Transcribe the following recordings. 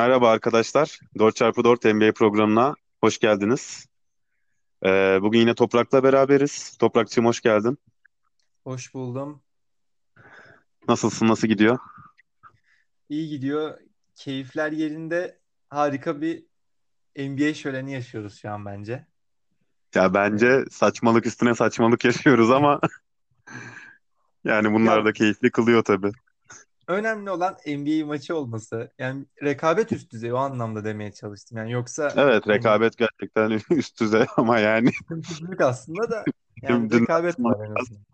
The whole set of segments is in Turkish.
Merhaba arkadaşlar. 4x4 NBA programına hoş geldiniz. Ee, bugün yine Toprak'la beraberiz. Toprakçığım hoş geldin. Hoş buldum. Nasılsın, nasıl gidiyor? İyi gidiyor. Keyifler yerinde. Harika bir NBA şöleni yaşıyoruz şu an bence. Ya bence saçmalık üstüne saçmalık yaşıyoruz ama yani bunlar ya da keyifli kılıyor tabii. Önemli olan NBA maçı olması. Yani rekabet üst düzey o anlamda demeye çalıştım. Yani yoksa Evet, rekabet gerçekten üst düzey ama yani büyük aslında da yani dünden rekabet sonra, var en azından.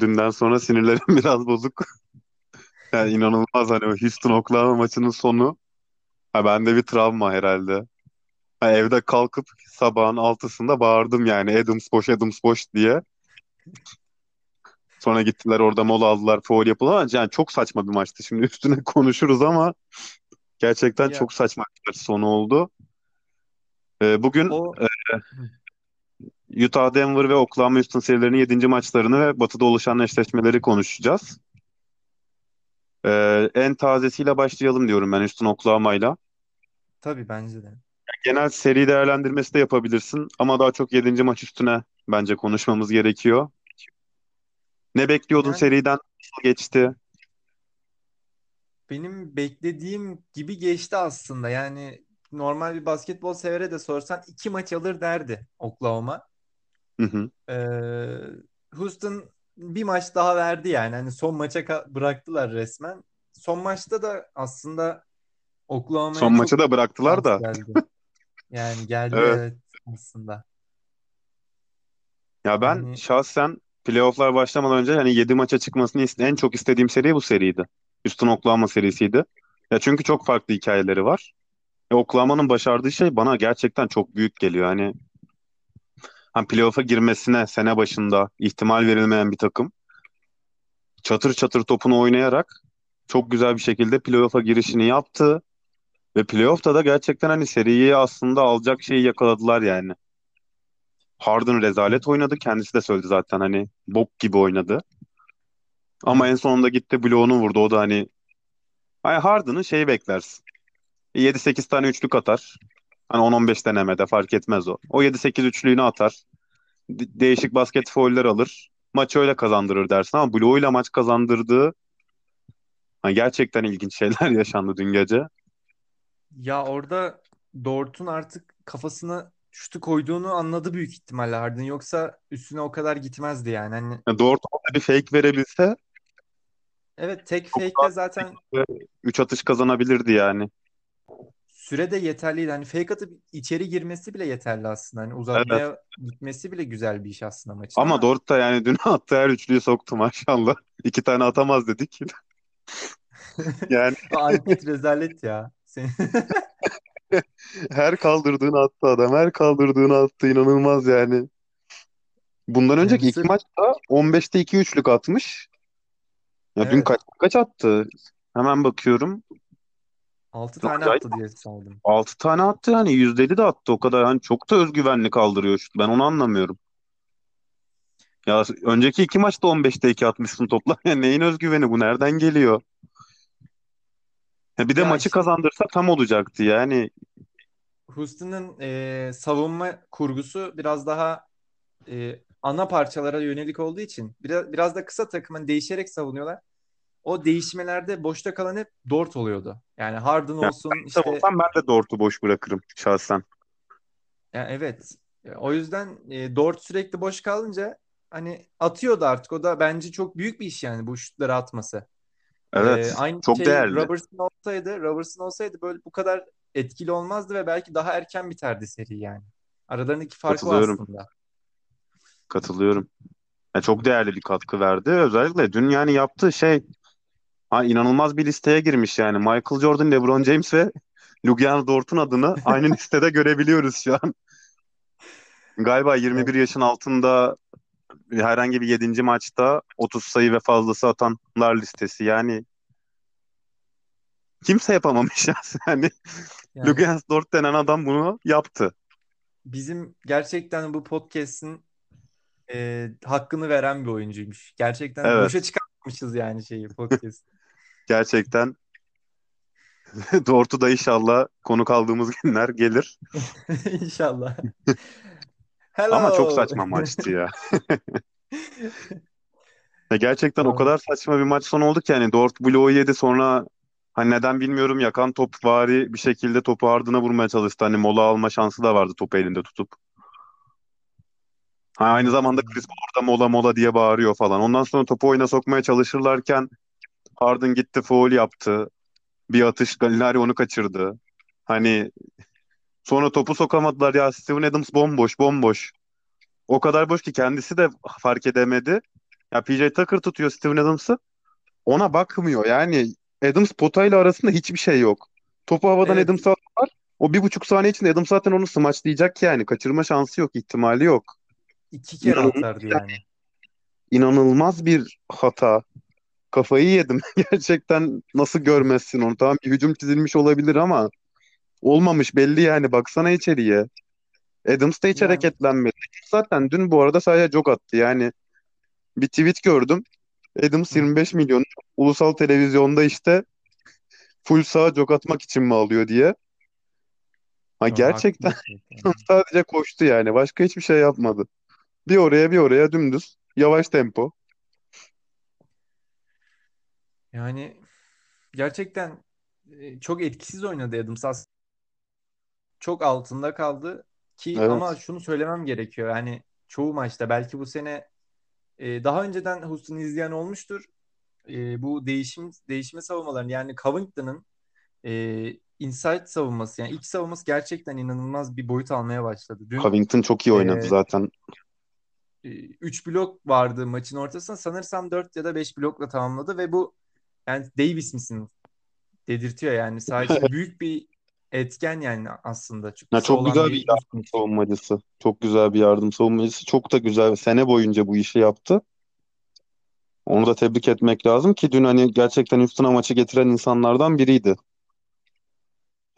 dünden sonra sinirlerim biraz bozuk. Yani inanılmaz hani o Houston Oklahoma maçının sonu. Ha, bende bir travma herhalde. Ha, evde kalkıp sabahın altısında bağırdım yani Adams boş Adams boş diye. Sonra gittiler orada mola aldılar faul yapıldı ama yani çok saçma bir maçtı. Şimdi üstüne konuşuruz ama gerçekten Ya çok saçma bir sonu oldu. Ee, bugün o e, Utah Denver ve Oklahoma Houston serilerinin 7. maçlarını ve Batı'da oluşan eşleşmeleri konuşacağız. Ee, en tazesiyle başlayalım diyorum ben Houston Oklahoma'yla. tabii bence de. Genel seri değerlendirmesi de yapabilirsin ama daha çok 7. maç üstüne bence konuşmamız gerekiyor. Ne bekliyordun Yani seriden? Nasıl geçti? benim beklediğim gibi geçti aslında. Yani normal bir basketbol severe de sorsan iki maç alır derdi Oklahoma. Hı hı. Ee, Houston bir maç daha verdi yani. Hani son maça ka- bıraktılar resmen. Son maçta da aslında Son Oklahoma'ya maçı çok da bıraktılar şans da. geldi. Yani geldi Evet. evet aslında. Ya ben Yani şahsen playofflar başlamadan önce hani 7 maça çıkmasını en çok istediğim seri bu seriydi. Houston Oklahoma serisiydi. Ya çünkü çok farklı hikayeleri var. E, Oklahoma'nın başardığı şey bana gerçekten çok büyük geliyor. Hani hani playoff'a girmesine sene başında ihtimal verilmeyen bir takım çatır çatır topunu oynayarak çok güzel bir şekilde playoff'a girişini yaptı ve playoff'ta da gerçekten hani seriyi aslında alacak şeyi yakaladılar yani. Harden rezalet oynadı. Kendisi de söyledi zaten hani bok gibi oynadı. Ama en sonunda gitti bloğunu vurdu. O da hani hani Harden'ın şeyi beklersin. 7-8 tane üçlük atar. Hani 10-15 denemede fark etmez o. O 7-8 üçlüğünü atar. De- değişik basket fauller alır. Maçı öyle kazandırır dersin ama bloğuyla maç kazandırdığı hani gerçekten ilginç şeyler yaşandı dün gece. Ya orada Dort'un artık kafasına şutu koyduğunu anladı büyük ihtimalle Harden. Yoksa üstüne o kadar gitmezdi yani. Hani Yani Dortmund bir fake verebilse evet tek çok fake de rahat zaten bir 3 atış kazanabilirdi yani. süre de yeterliydi. Hani fake atıp içeri girmesi bile yeterli aslında. Hani Evet. uzatmaya gitmesi bile güzel bir iş aslında maçın Ama Dort da yani dün attığı her üçlüyü soktu maşallah. İki tane atamaz dedik. Yani anket rezalet ya. Sen... her kaldırdığını attı adam. Her kaldırdığını attı. inanılmaz yani. Bundan önceki Yani iki maçta 15'te 2 üçlük atmış. Ya dün evet kaç kaç attı? Hemen bakıyorum. 6 Dün tane Acayip attı diye saydım. 6 tane attı yani %50 de attı o kadar. Hani çok da özgüvenli kaldırıyor şut. Ben onu anlamıyorum. Ya önceki iki maçta 15'te 2 atmışsın toplam. Ya neyin özgüveni bu? Nereden geliyor? Ya bir de Ya maçı işte kazandırsa tam olacaktı. Yani Houston'ın e, savunma kurgusu biraz daha e, ana parçalara yönelik olduğu için biraz, biraz da kısa takımın değişerek savunuyorlar. O değişmelerde boşta kalan hep Dort oluyordu. Yani Harden yani olsun ben işte olsam ben de Dort'u boş bırakırım şahsen. ya evet. Ya O yüzden e, Dort sürekli boş kalınca hani atıyordu artık. O da bence çok büyük bir iş yani bu şutları atması. Evet. aynı Çok şey değerli. Robertson olsaydı, Robertson olsaydı böyle bu kadar etkili olmazdı ve belki daha erken biterdi seri yani. Aralarındaki fark o Katılıyorum. aslında. Katılıyorum. Ya çok değerli bir katkı verdi. Özellikle dün yani yaptığı şey ha, inanılmaz bir listeye girmiş yani. Michael Jordan, LeBron James ve Luguentz Dort'un adını aynı listede görebiliyoruz şu an. Galiba 21 Yani yaşın altında herhangi bir 7. maçta 30 sayı ve fazlası atanlar listesi. Yani kimse yapamamış ya. Yani yani Luguentz Dort denen adam bunu yaptı. bizim gerçekten bu podcast'in e, hakkını veren bir oyuncuymuş. Gerçekten boşa Evet. çıkartmışız yani şeyi podcast. Gerçekten Dort'u da inşallah konu kaldığımız günler gelir. İnşallah. Ama çok Hello. saçma maçtı ya. Ya gerçekten o kadar saçma bir maç sonu oldu ki yani Dort bloğu yedi sonra hani neden bilmiyorum yakan top vari bir şekilde topu ardına vurmaya çalıştı. Hani mola alma şansı da vardı topu elinde tutup. Ha, aynı zamanda Chris Paul orada mola mola diye bağırıyor falan. Ondan sonra topu oyuna sokmaya çalışırlarken Harden gitti foul yaptı. Bir atış Gallinari onu kaçırdı. Hani sonra topu sokamadılar ya Steven Adams bomboş bomboş. O kadar boş ki kendisi de fark edemedi. Ya PJ Tucker tutuyor Steven Adams'ı. Ona bakmıyor. Yani Adams potayla arasında hiçbir şey yok. Topu havadan Evet, Adams'a attılar. O bir buçuk saniye içinde Adams zaten onu smaçlayacak yani. Kaçırma şansı yok, ihtimali yok. iki kere İnanılmaz, atardı yani. inanılmaz bir hata. Kafayı yedim. Gerçekten nasıl görmezsin onu? Tamam bir hücum çizilmiş olabilir ama olmamış belli yani. Baksana içeriye. Adams da hiç Yani hareketlenmedi. Zaten dün bu arada sadece jog attı. Yani bir tweet gördüm. Adams hı, 25 milyon ulusal televizyonda işte full sağa jog atmak için mi alıyor diye. Ha yo, gerçekten yani. sadece koştu yani. Başka hiçbir şey yapmadı. Bir oraya bir oraya dümdüz. Yavaş tempo. Yani gerçekten e, çok etkisiz oynadı Adams. Çok altında kaldı ki ama Evet. şunu söylemem gerekiyor. Yani çoğu maçta belki bu sene e, daha önceden Houston'ı izleyen olmuştur. E, bu değişim değişme savunmalarını yani Covington'ın e, inside savunması yani ilk savunması gerçekten inanılmaz bir boyut almaya başladı. Dün Covington çok iyi oynadı e, zaten. 3 blok vardı maçın ortasında. Sanırsam 4 ya da 5 blokla tamamladı ve bu yani Davis misin dedirtiyor yani. İçinde büyük bir etken yani aslında. Çok Ya çok güzel bir yardım için. savunmacısı. Çok güzel bir yardım savunmacısı. Çok da güzel. Sene boyunca bu işi yaptı. Onu da tebrik etmek lazım ki dün hani gerçekten üstüne maçı getiren insanlardan biriydi.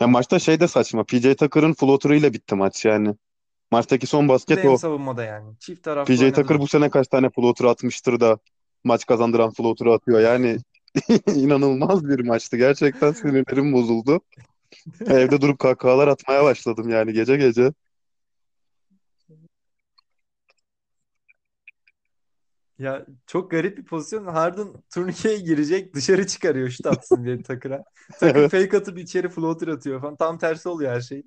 Ya maçta şey de saçma. PJ Tucker'ın floater'ıyla bitti maç yani. Maçtaki son basket hem o. savunmada yani. Çift taraflı PJ Tucker oynadılar. bu sene kaç tane floater atmıştır da maç kazandıran floater'ı atıyor. Yani inanılmaz bir maçtı. Gerçekten sinirlerim bozuldu. Evde durup kahkahalar atmaya başladım yani gece gece. Ya çok garip bir pozisyon. Harden turnikeye girecek dışarı çıkarıyor şut atsın diye Tucker'a. Tucker Evet. fake atıp içeri floater atıyor falan. Tam tersi oluyor her şey.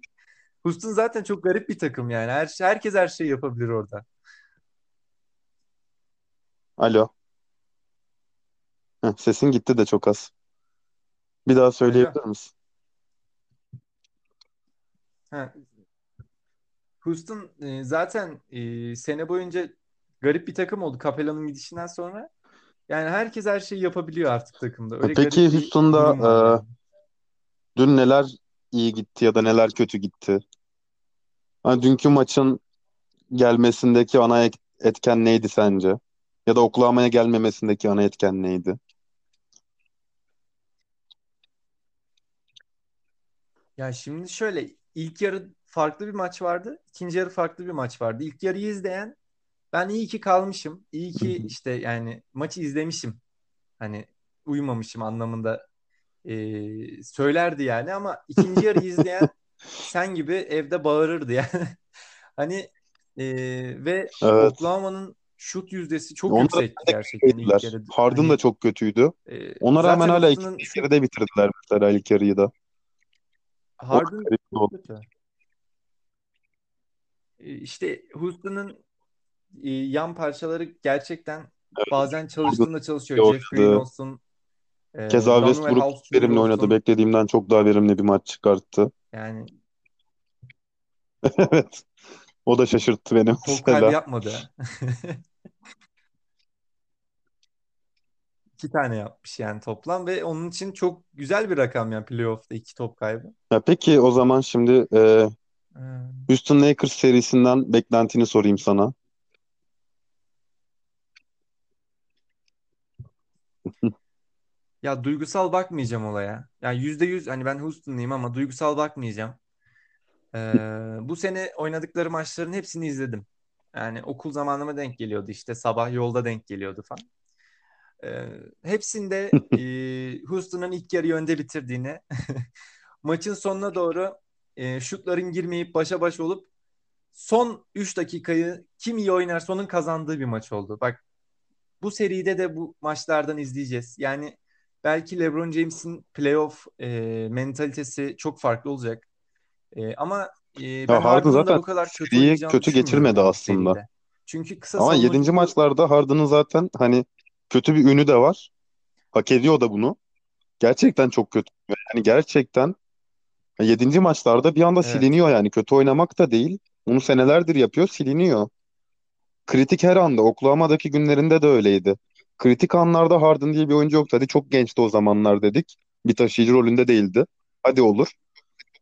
Houston zaten çok garip bir takım yani. Her, herkes her şeyi yapabilir orada. Alo. Heh, sesin gitti de çok az. Bir daha Alo. söyleyebilir misin? Houston e, zaten e, sene boyunca garip bir takım oldu Capella'nın gidişinden sonra. Yani herkes her şeyi yapabiliyor artık takımda. E Öyle Peki Houston'da e, yani. dün neler iyi gitti ya da neler kötü gitti? Ha, dünkü maçın gelmesindeki ana etken neydi sence? Ya da Oklahoma'ya gelmemesindeki ana etken neydi? Ya şimdi şöyle ilk yarı farklı bir maç vardı. ikinci yarı farklı bir maç vardı. İlk yarıyı izleyen ben iyi ki kalmışım. İyi ki işte yani maçı izlemişim. Hani uyumamışım anlamında e, söylerdi yani ama ikinci yarı izleyen sen gibi evde bağırırdı yani. Hani e, ve Evet. Oklahoma'nın şut yüzdesi çok Onlar yüksekti da gerçekten ilk yarı. Harden da Hani çok kötüydü. e, Ona rağmen hala ikinci yarıda bitirdiler mesela ilk yarıyı da. Harden çok kötü. E, işte Houston'ın e, yan parçaları gerçekten Evet. bazen çalıştığında çalışıyor. Jeff Green oynadı. olsun, e, Keza Westbrook verimli oynadı. olsun. Beklediğimden çok daha verimli bir maç çıkarttı. Yani Evet. O da şaşırttı beni top kaybı yapmadı. İki tane yapmış yani toplam ve onun için çok güzel bir rakam yani playoff'ta iki top kaybı. Ya peki o zaman şimdi e, Hmm. Houston Lakers serisinden beklentini sorayım sana. Ya duygusal bakmayacağım olaya. Yani yüzde yüz hani ben Houston'lıyım ama duygusal bakmayacağım. Ee, bu sene oynadıkları maçların hepsini izledim. Yani okul zamanıma denk geliyordu işte sabah yolda denk geliyordu falan. Ee, hepsinde e, Houston'ın ilk yarı önde bitirdiğini, maçın sonuna doğru e, şutların girmeyip başa baş olup son 3 dakikayı kim iyi oynarsa onun kazandığı bir maç oldu. Bak bu seride de bu maçlardan izleyeceğiz. Yani belki LeBron James'in playoff e, mentalitesi çok farklı olacak. E, ama e, ben Ya Harden zaten bu kadar kötü kötü bu aslında. seride. Çünkü kısa Ama 7. savunucu maçlarda Harden'ın zaten hani kötü bir ünü de var. Hak ediyor da bunu. Gerçekten çok kötü. Yani gerçekten 7. maçlarda bir anda evet siliniyor yani. Kötü oynamak da değil. Bunu senelerdir yapıyor, siliniyor. Kritik her anda. Oklahoma'daki günlerinde de öyleydi. Kritik anlarda Harden diye bir oyuncu yoktu. Hadi çok gençti o zamanlar dedik. Bir taşıyıcı rolünde değildi. Hadi olur.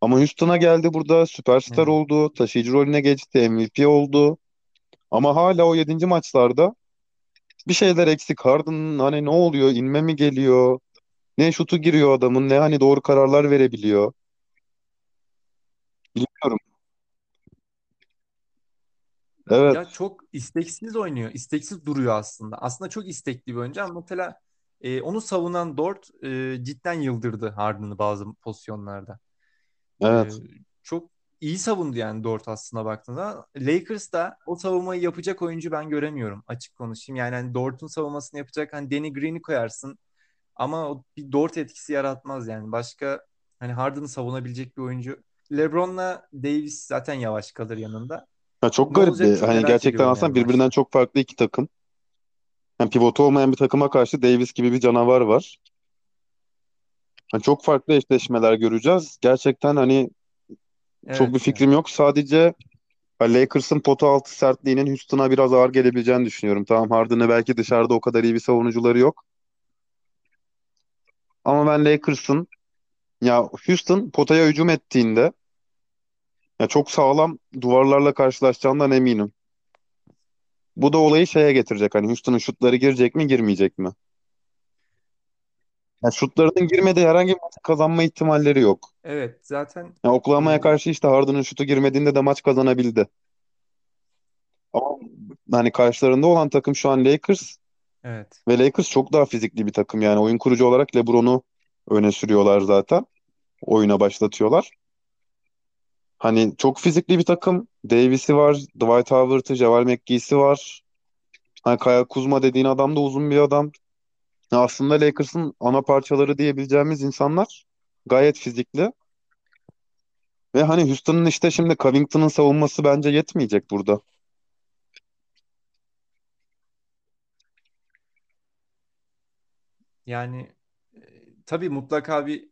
Ama Houston'a geldi burada. Süperstar evet. oldu. Taşıyıcı rolüne geçti. MVP oldu. Ama hala o 7. maçlarda bir şeyler eksik. Harden hani ne oluyor? İnme mi geliyor? Ne şutu giriyor adamın ne hani doğru kararlar verebiliyor. Bilmiyorum. Evet. Ya çok isteksiz oynuyor. isteksiz duruyor aslında. Aslında çok istekli bir oyuncu ama mesela e, onu savunan Dort e, cidden yıldırdı Harden'ı bazı pozisyonlarda. E, Evet. çok iyi savundu yani Dort aslında baktığında. Lakers'ta o savunmayı yapacak oyuncu ben göremiyorum açık konuşayım. Yani hani Dort'un savunmasını yapacak hani Danny Green'i koyarsın ama o bir Dort etkisi yaratmaz yani. Başka hani Harden'ı savunabilecek bir oyuncu. LeBron'la Davis zaten yavaş kalır yanında. Ya çok Ne garip çok hani gerçekten aslında yani birbirinden maçta. çok farklı iki takım. Yani pivotu olmayan bir takıma karşı Davis gibi bir canavar var. Yani çok farklı eşleşmeler göreceğiz. Gerçekten hani çok bir Evet fikrim ya. yok. Sadece ha, Lakers'ın pota altı sertliğinin Houston'a biraz ağır gelebileceğini düşünüyorum. Tamam Harden'ı belki dışarıda o kadar iyi bir savunucuları yok. Ama ben Lakers'ın ya Houston potaya hücum ettiğinde ya çok sağlam duvarlarla karşılaşacağından eminim. Bu da olayı şeye getirecek. Hani Houston'ın şutları girecek mi, girmeyecek mi? Yani şutlarının girmediği herhangi bir maç kazanma ihtimalleri yok. Evet zaten Yani Oklahoma'ya e, karşı işte Harden'ın şutu girmediğinde de maç kazanabildi. Ama hani karşılarında olan takım şu an Lakers evet. ve Lakers çok daha fizikli bir takım. Yani oyun kurucu olarak LeBron'u öne sürüyorlar zaten. Oyuna başlatıyorlar. Hani çok fizikli bir takım. Davis'i var, Dwight Howard'ı, JaVale McGee'si var. Hani Kyle Kuzma dediğin adam da uzun bir adam. Ya aslında Lakers'ın ana parçaları diyebileceğimiz insanlar gayet fizikli. Ve hani Houston'ın işte şimdi Covington'ın savunması bence yetmeyecek burada. Yani e, tabii mutlaka bir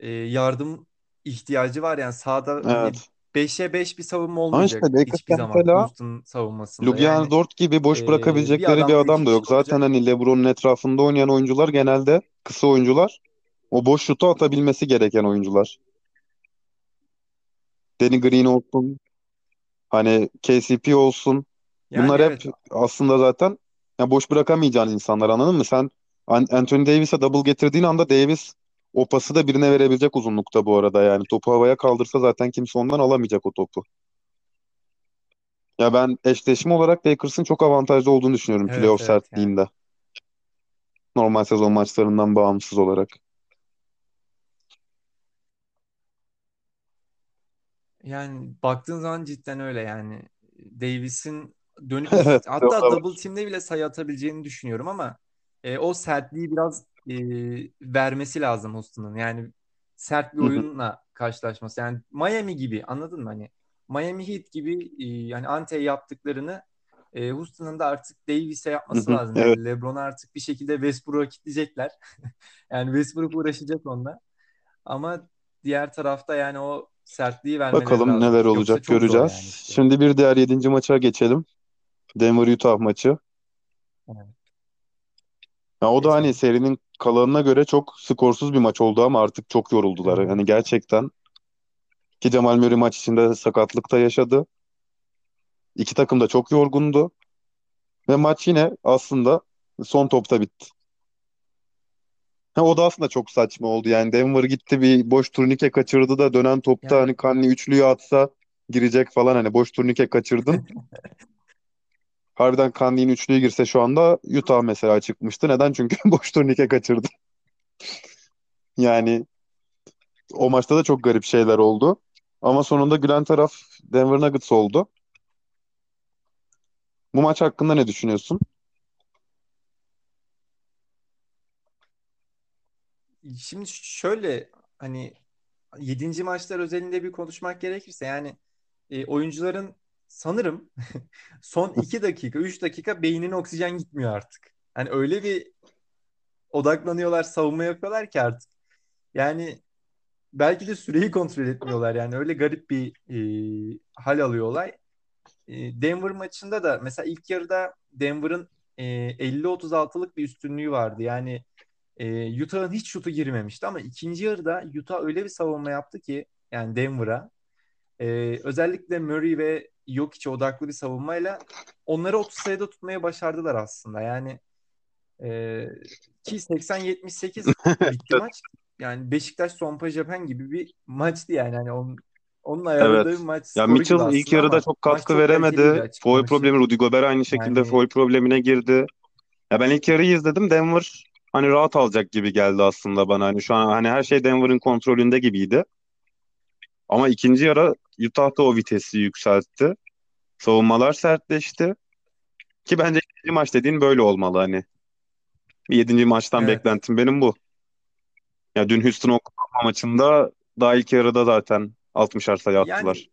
e, yardım ihtiyacı var. Yani sahada hani Evet. Beşe 5 bir savunma Ama işte olmayacak hiçbir zaman mesela Houston savunmasında. Luguentz Yani Dort gibi boş e, bir bırakabilecekleri bir adam da adam da yok. kişi Zaten hani LeBron'un etrafında oynayan oyuncular genelde kısa oyuncular. O boş şutu atabilmesi gereken oyuncular. Danny Green olsun, hani KCP olsun. Yani Bunlar hep evet aslında zaten ya boş bırakamayacağın insanlar anladın mı? Sen An- Anthony Davis'e double getirdiğin anda Davis o pası da birine verebilecek uzunlukta bu arada yani. Topu havaya kaldırsa zaten kimse ondan alamayacak o topu. Ya ben eşleşme olarak Lakers'ın çok avantajlı olduğunu düşünüyorum evet playoff evet yani. sertliğinde. Normal sezon maçlarından bağımsız olarak. Yani baktığın zaman cidden öyle yani. Davis'in dönüp Evet, ist- o da hatta double team'de bile sayı atabileceğini düşünüyorum ama e, o sertliği biraz e, vermesi lazım Houston'ın. Yani sert bir oyunla karşılaşması. Yani Miami gibi anladın mı hani? Miami Heat gibi e, yani Ante yaptıklarını e, Houston'ın da artık Davis'e yapması lazım. Evet. Yani LeBron'u artık bir şekilde Westbrook'a kitleyecekler. Yani Westbrook uğraşacak onunla. Ama diğer tarafta yani o sertliği vermeleri Bakalım lazım. neler Yoksa olacak zor göreceğiz. yani işleri. Şimdi bir diğer yedinci maça geçelim. Denver-Utah maçı. Evet. Ya o da hani serinin kalanına göre çok skorsuz bir maç oldu ama artık çok yoruldular. Yani gerçekten ki Jamal Murray maç içinde sakatlıkta yaşadı. İki takım da çok yorgundu. Ve maç yine aslında son topta bitti. Ha, o da aslında çok saçma oldu. Yani Denver gitti bir boş turnike kaçırdı da dönen topta Yani hani Conley üçlüyü atsa girecek falan hani boş turnike kaçırdın. harbiden Kandi'nin üçlüye girse şu anda Utah mesela çıkmıştı. Neden? Çünkü boş turnike kaçırdı. Yani o maçta da çok garip şeyler oldu. Ama sonunda gülen taraf Denver Nuggets oldu. Bu maç hakkında ne düşünüyorsun? Şimdi şöyle hani yedinci maçlar özelinde bir konuşmak gerekirse yani e, oyuncuların sanırım son 2 dakika 3 dakika beynine oksijen gitmiyor artık. Hani öyle bir odaklanıyorlar savunma yapıyorlar ki artık. Yani belki de süreyi kontrol etmiyorlar yani öyle garip bir e, hal alıyor olay. E, Denver maçında da mesela ilk yarıda Denver'ın e, 50-36'lık bir üstünlüğü vardı. Yani e, Utah'ın hiç şutu girmemişti ama ikinci yarıda Utah öyle bir savunma yaptı ki yani Denver'a e, özellikle Murray ve Jokic'e odaklı bir savunmayla onları 30 sayıda tutmaya başardılar aslında. Yani e, ki 80-78 bitti maç. Yani Beşiktaş Sompa Japan gibi bir maçtı yani. Hani onun, onun ayarladığı Evet. bir maç Ya Mitchell ilk yarıda çok katkı çok veremedi. Foul problemi, Rudy Gobert aynı şekilde Yani foul problemine girdi. Ya ben ilk yarıyı izledim. Denver hani rahat alacak gibi geldi aslında bana. Hani şu an hani her şey Denver'ın kontrolünde gibiydi. Ama ikinci yarı Utah da o vitesi yükseltti. Savunmalar sertleşti. Ki bence ikinci maç dediğin böyle olmalı hani. Yedinci maçtan evet. beklentim benim bu. Ya dün Houston Oklahoma maçında daha ilk yarıda zaten 60'ar sayı attılar. Yani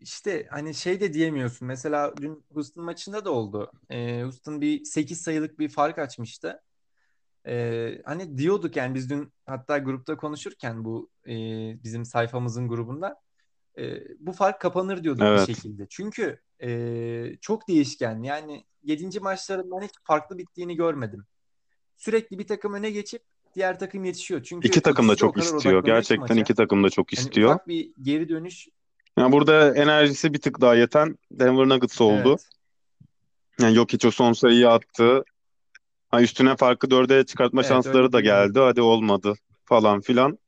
işte hani şey de diyemiyorsun. Mesela dün Houston maçında da oldu. Ee, Houston bir 8 sayılık bir fark açmıştı. Ee, hani diyorduk yani biz dün hatta grupta konuşurken bu e, bizim sayfamızın grubunda e, bu fark kapanır diyorduk bir Evet. şekilde. Çünkü e, çok değişken. Yani yedinci maçların ben hiç farklı bittiğini görmedim. Sürekli bir takım öne geçip diğer takım yetişiyor. İki Çünkü takım da çok istiyor. Gerçekten iki takım da çok Hani istiyor. ufak bir geri dönüş Yani burada enerjisi bir tık daha yeten Denver Nuggets oldu. evet. Yani Jokic o son sayıyı attı. Ha, üstüne farkı dörde çıkartma Evet şansları öyle da geldi. Hadi olmadı falan filan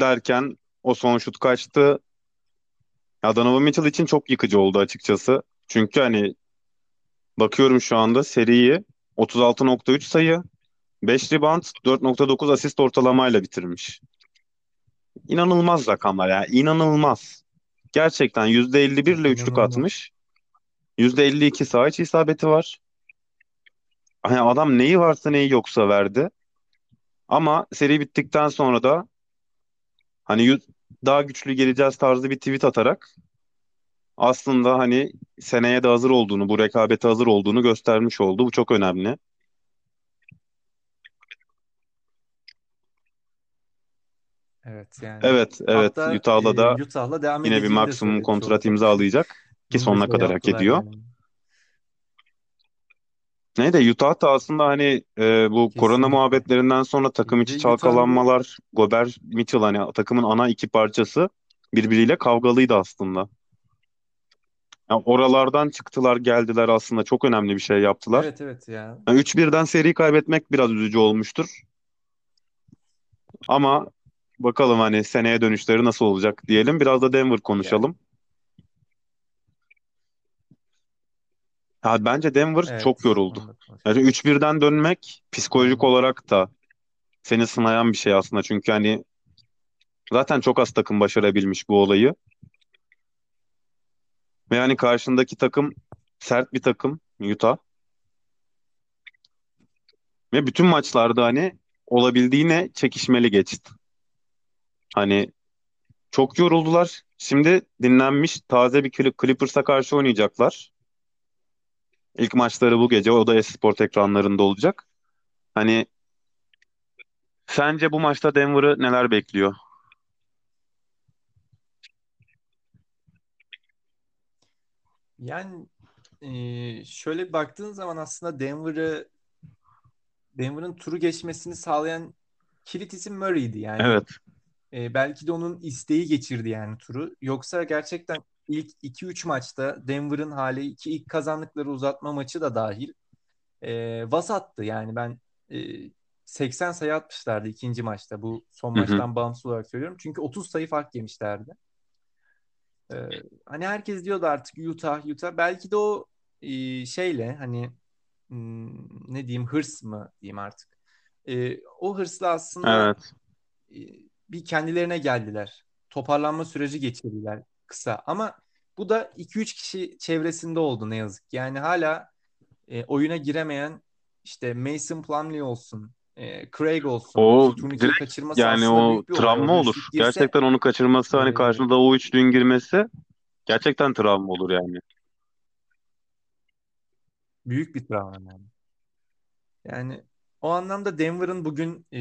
derken o son şut kaçtı. Ya Donovan Mitchell için çok yıkıcı oldu açıkçası. Çünkü hani bakıyorum şu anda seriyi 36.3 sayı, 5 rebound, 4.9 asist ortalamayla bitirmiş. İnanılmaz rakamlar ya. inanılmaz. Gerçekten %51 Ya, ile üçlük inanılmaz. atmış. %52 saha içi isabeti var. Hani adam neyi varsa neyi yoksa verdi. Ama seri bittikten sonra da hani yu- daha güçlü geleceğiz tarzı bir tweet atarak aslında hani seneye de hazır olduğunu, bu rekabete hazır olduğunu göstermiş oldu. Bu çok önemli. Evet yani Evet, evet hatta Utah'la da e, Utah'la devam yine bir edeceğini de maksimum kontrat imzalayacak ki Bunu da sonuna şey kadar hak yaptılar ediyor. yani. Ne de Utah da aslında hani e, bu korona Kesinlikle. muhabbetlerinden sonra takım içi Utah çalkalanmalar, Gobert, Mitchell hani takımın ana iki parçası birbiriyle kavgalıydı aslında. Yani oralardan çıktılar, geldiler aslında çok önemli bir şey yaptılar. evet evet ya. Yani 3-1'den seri kaybetmek biraz üzücü olmuştur. Ama bakalım hani seneye dönüşleri nasıl olacak diyelim. Biraz da Denver Ya konuşalım. Ya bence Denver çok evet yoruldu. onu da konuşalım. Yani 3-1'den dönmek psikolojik olarak da seni sınayan bir şey aslında. Çünkü hani zaten çok az takım başarabilmiş bu olayı. Ve yani karşındaki takım sert bir takım Utah. Ve bütün maçlarda hani olabildiğine çekişmeli geçti. Hani çok yoruldular. Şimdi dinlenmiş taze bir Clip- Clippers'a karşı oynayacaklar. İlk maçları bu gece. O da Esport ekranlarında olacak. Hani sence bu maçta Denver'ı neler bekliyor? yani e, şöyle baktığın zaman aslında Denver'ı Denver'ın turu geçmesini sağlayan kilit isim Murray'di. Yani Evet. e, belki de onun isteği geçirdi yani turu. Yoksa gerçekten ilk iki üç maçta Denver'ın hali iki ilk kazandıkları uzatma maçı da dahil e, vasattı. Yani ben e, 80 sayı atmışlardı ikinci maçta. Bu son Hı hı. maçtan bağımsız olarak söylüyorum. Çünkü 30 sayı fark yemişlerdi. Ee, hani herkes diyordu artık Utah, Utah. Belki de o e, şeyle hani hmm, ne diyeyim hırs mı diyeyim artık. Ee, o hırsla aslında Evet. e, bir kendilerine geldiler. Toparlanma süreci geçirdiler kısa. Ama bu da iki üç kişi çevresinde oldu ne yazık. Yani hala e, oyuna giremeyen işte Mason Plumlee olsun, e, Craig olsun O direkt kaçırması yani o travma olur. girse Gerçekten onu kaçırması e, hani karşında o üçlünün girmesi gerçekten travma olur yani. büyük bir travma yani. Yani o anlamda Denver'ın bugün e,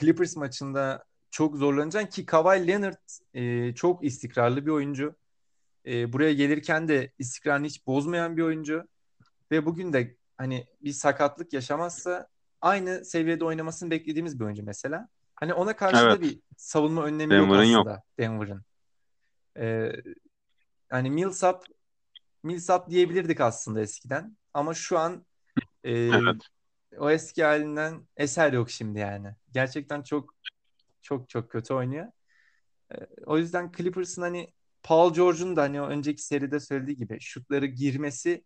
Clippers maçında çok zorlanacak ki Kawhi Leonard e, çok istikrarlı bir oyuncu. E, buraya gelirken de istikrarını hiç bozmayan bir oyuncu. Ve bugün de hani bir sakatlık yaşamazsa aynı seviyede oynamasını beklediğimiz bir oyuncu mesela. Hani ona karşı da Evet. bir savunma önlemi yok Denver'ın yok. aslında Denver'ın. E, hani Millsap Millsap diyebilirdik aslında eskiden. Ama şu an e, Evet. o eski halinden eser yok şimdi yani. Gerçekten çok çok çok kötü oynuyor. E, o yüzden Clippers'ın hani Paul George'un da hani o önceki seride söylediği gibi şutları girmesi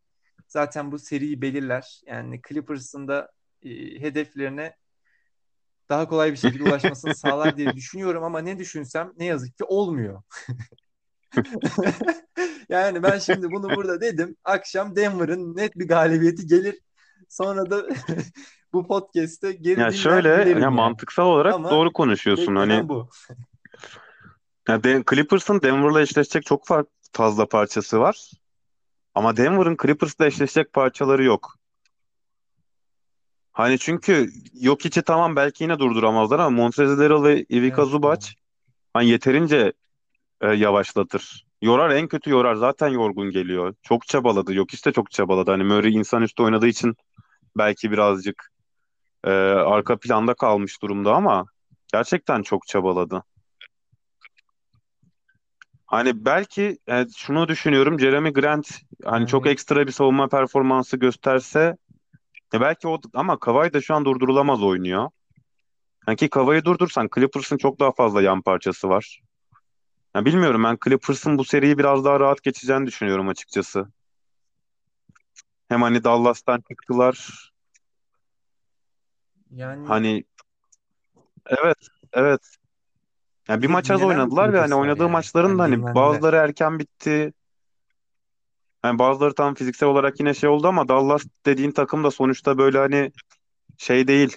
zaten bu seriyi belirler. Yani Clippers'ın da e, hedeflerine daha kolay bir şekilde ulaşmasını sağlar diye düşünüyorum ama ne düşünsem ne yazık ki olmuyor. Yani ben şimdi bunu burada dedim. Akşam Denver'ın net bir galibiyeti gelir. Sonra da bu podcast'te geri Ya şöyle ya yani. mantıksal olarak Ama doğru konuşuyorsun. Hani bu. ya De- Clippers'ın Denver'la eşleşecek çok fa- fazla parçası var. Ama Denver'ın Clippers'la eşleşecek parçaları yok. Hani çünkü Jokic'i tamam belki yine durduramazlar ama Montrezl Harrell ve Ivica Evet Zubac hani yeterince e, yavaşlatır. Yorar en kötü yorar. Zaten yorgun geliyor. Çok çabaladı. Jokic de çok çabaladı. Hani Murray insanüstü oynadığı için belki birazcık e, arka planda kalmış durumda ama gerçekten çok çabaladı. Hani belki e, şunu düşünüyorum. Jeremy Grant hani çok Yani ekstra bir savunma performansı gösterse e, belki o ama Kawhi da şu an durdurulamaz oynuyor. Yani ki Kawhi'yi durdursan Clippers'ın çok daha fazla yan parçası var. Ya bilmiyorum ben Clippers'ın bu seriyi biraz daha rahat geçeceğini düşünüyorum açıkçası. Hem hani Dallas'tan çıktılar. Yani Hani evet evet. Yani bir maç az oynadılar ve hani oynadığı yani. maçların da Yani hani dinlendiler. bazıları erken bitti. Yani bazıları tam fiziksel olarak yine şey oldu ama Dallas dediğin takım da sonuçta böyle hani şey değil.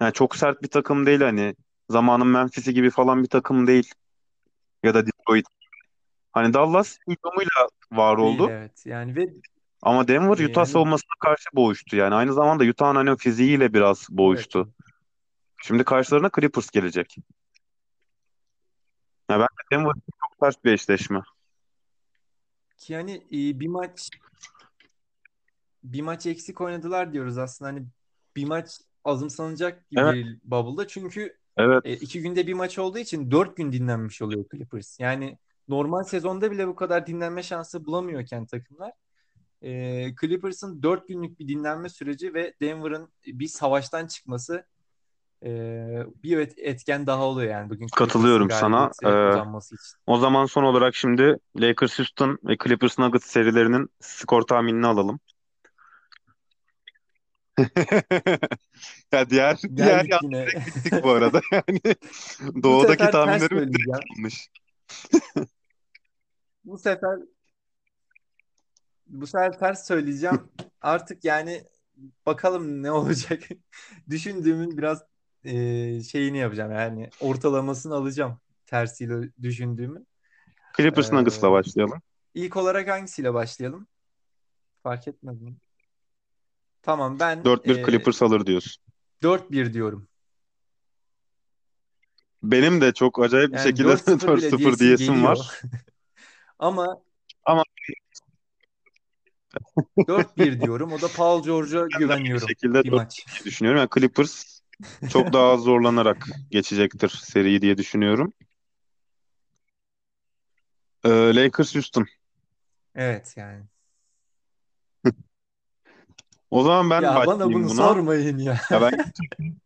Yani çok sert bir takım değil hani. Zamanın Memphis'i gibi falan bir takım değil. Ya da Detroit. Hani Dallas hücumuyla var Değil oldu. evet. Yani ve Ama Denver Utah hani savunmasına karşı boğuştu yani. Aynı zamanda Utah'ın hani fiziğiyle biraz evet boğuştu. Şimdi karşılarına Clippers gelecek. Ya ben de Denver çok ters bir eşleşme. ki yani e, bir maç bir maç eksik oynadılar diyoruz aslında. Hani bir maç azımsanacak gibi Evet, değil Bubble'da. Çünkü evet. e, iki günde bir maç olduğu için dört gün dinlenmiş oluyor Clippers. Yani normal sezonda bile bu kadar dinlenme şansı bulamıyorken takımlar e, Clippers'ın dört günlük bir dinlenme süreci ve Denver'ın bir savaştan çıkması e, bir et- etken daha oluyor yani bugün Katılıyorum sana. Ee, o zaman son olarak şimdi Lakers Houston ve Clippers Nuggets serilerinin skor tahminini alalım. Ya diğer diğer Geldik yine. yanlara gittik bu arada. Yani doğudaki söyleyeceğim. yanlış. Bu sefer bu sefer ters söyleyeceğim. Artık yani bakalım ne olacak. Düşündüğümün biraz e, şeyini yapacağım yani ortalamasını alacağım tersiyle düşündüğümü. Clippers Nuggets'la Ee, başlayalım. ilk olarak hangisiyle başlayalım? Fark etmez mi? Tamam ben 4-1 e, Clippers alır diyorsun. 4-1 diyorum. Benim de çok acayip bir Yani şekilde 4-0 bile 4-0 diyesim diyesim geliyor. var. Ama Ama 4-1 diyorum. O da Paul George'a güveniyorum şekilde bir 4 maç. düşünüyorum. Yani Clippers çok daha az zorlanarak geçecektir seriyi diye düşünüyorum. Ee, Lakers Houston. Evet yani. O zaman ben Ya bana bunu buna. sormayın ya. Ya ben ya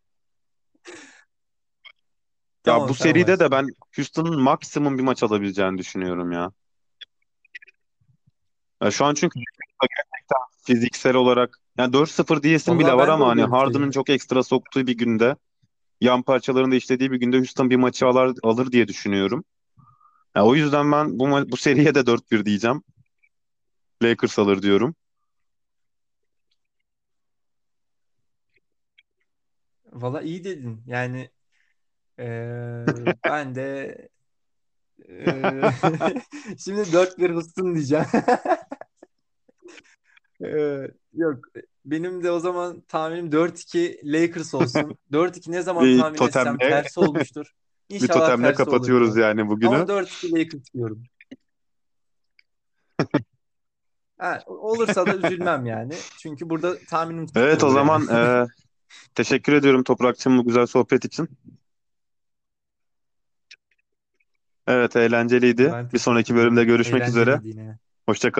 Tamam bu sen seride de ben Houston'ın maksimum bir maç alabileceğini düşünüyorum ya. Ya şu an çünkü fiziksel olarak yani 4-0 diyesim bile var ben de ama hani öyle Harden'ın düşünüyorum. çok ekstra soktuğu bir günde yan parçalarını da işlediği bir günde Houston bir maçı alır, alır diye düşünüyorum. Ya o yüzden ben bu ma- bu seriye de 4-1 diyeceğim. Lakers alır diyorum. Valla iyi dedin. Yani eee, ben de eee, şimdi 4-1 Houston diyeceğim. Yok. Benim de o zaman tahminim 4-2 Lakers olsun. 4-2 ne zaman Bir tahmin etsem totemle tersi olmuştur. bir İnşallah totemle tersi olur kapatıyoruz yani Ama bugünü. 4-2 Lakers diyorum. Ha, olursa da üzülmem yani. Çünkü burada tahminim Evet o zaman e, teşekkür ediyorum Toprakçığım bu güzel sohbet için. Evet eğlenceliydi. Ben Bir sonraki bölümde görüşmek üzere. Eğlenceliydi yine. Hoşça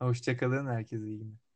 kalın. Hoşça kalın. Herkese iyi günler.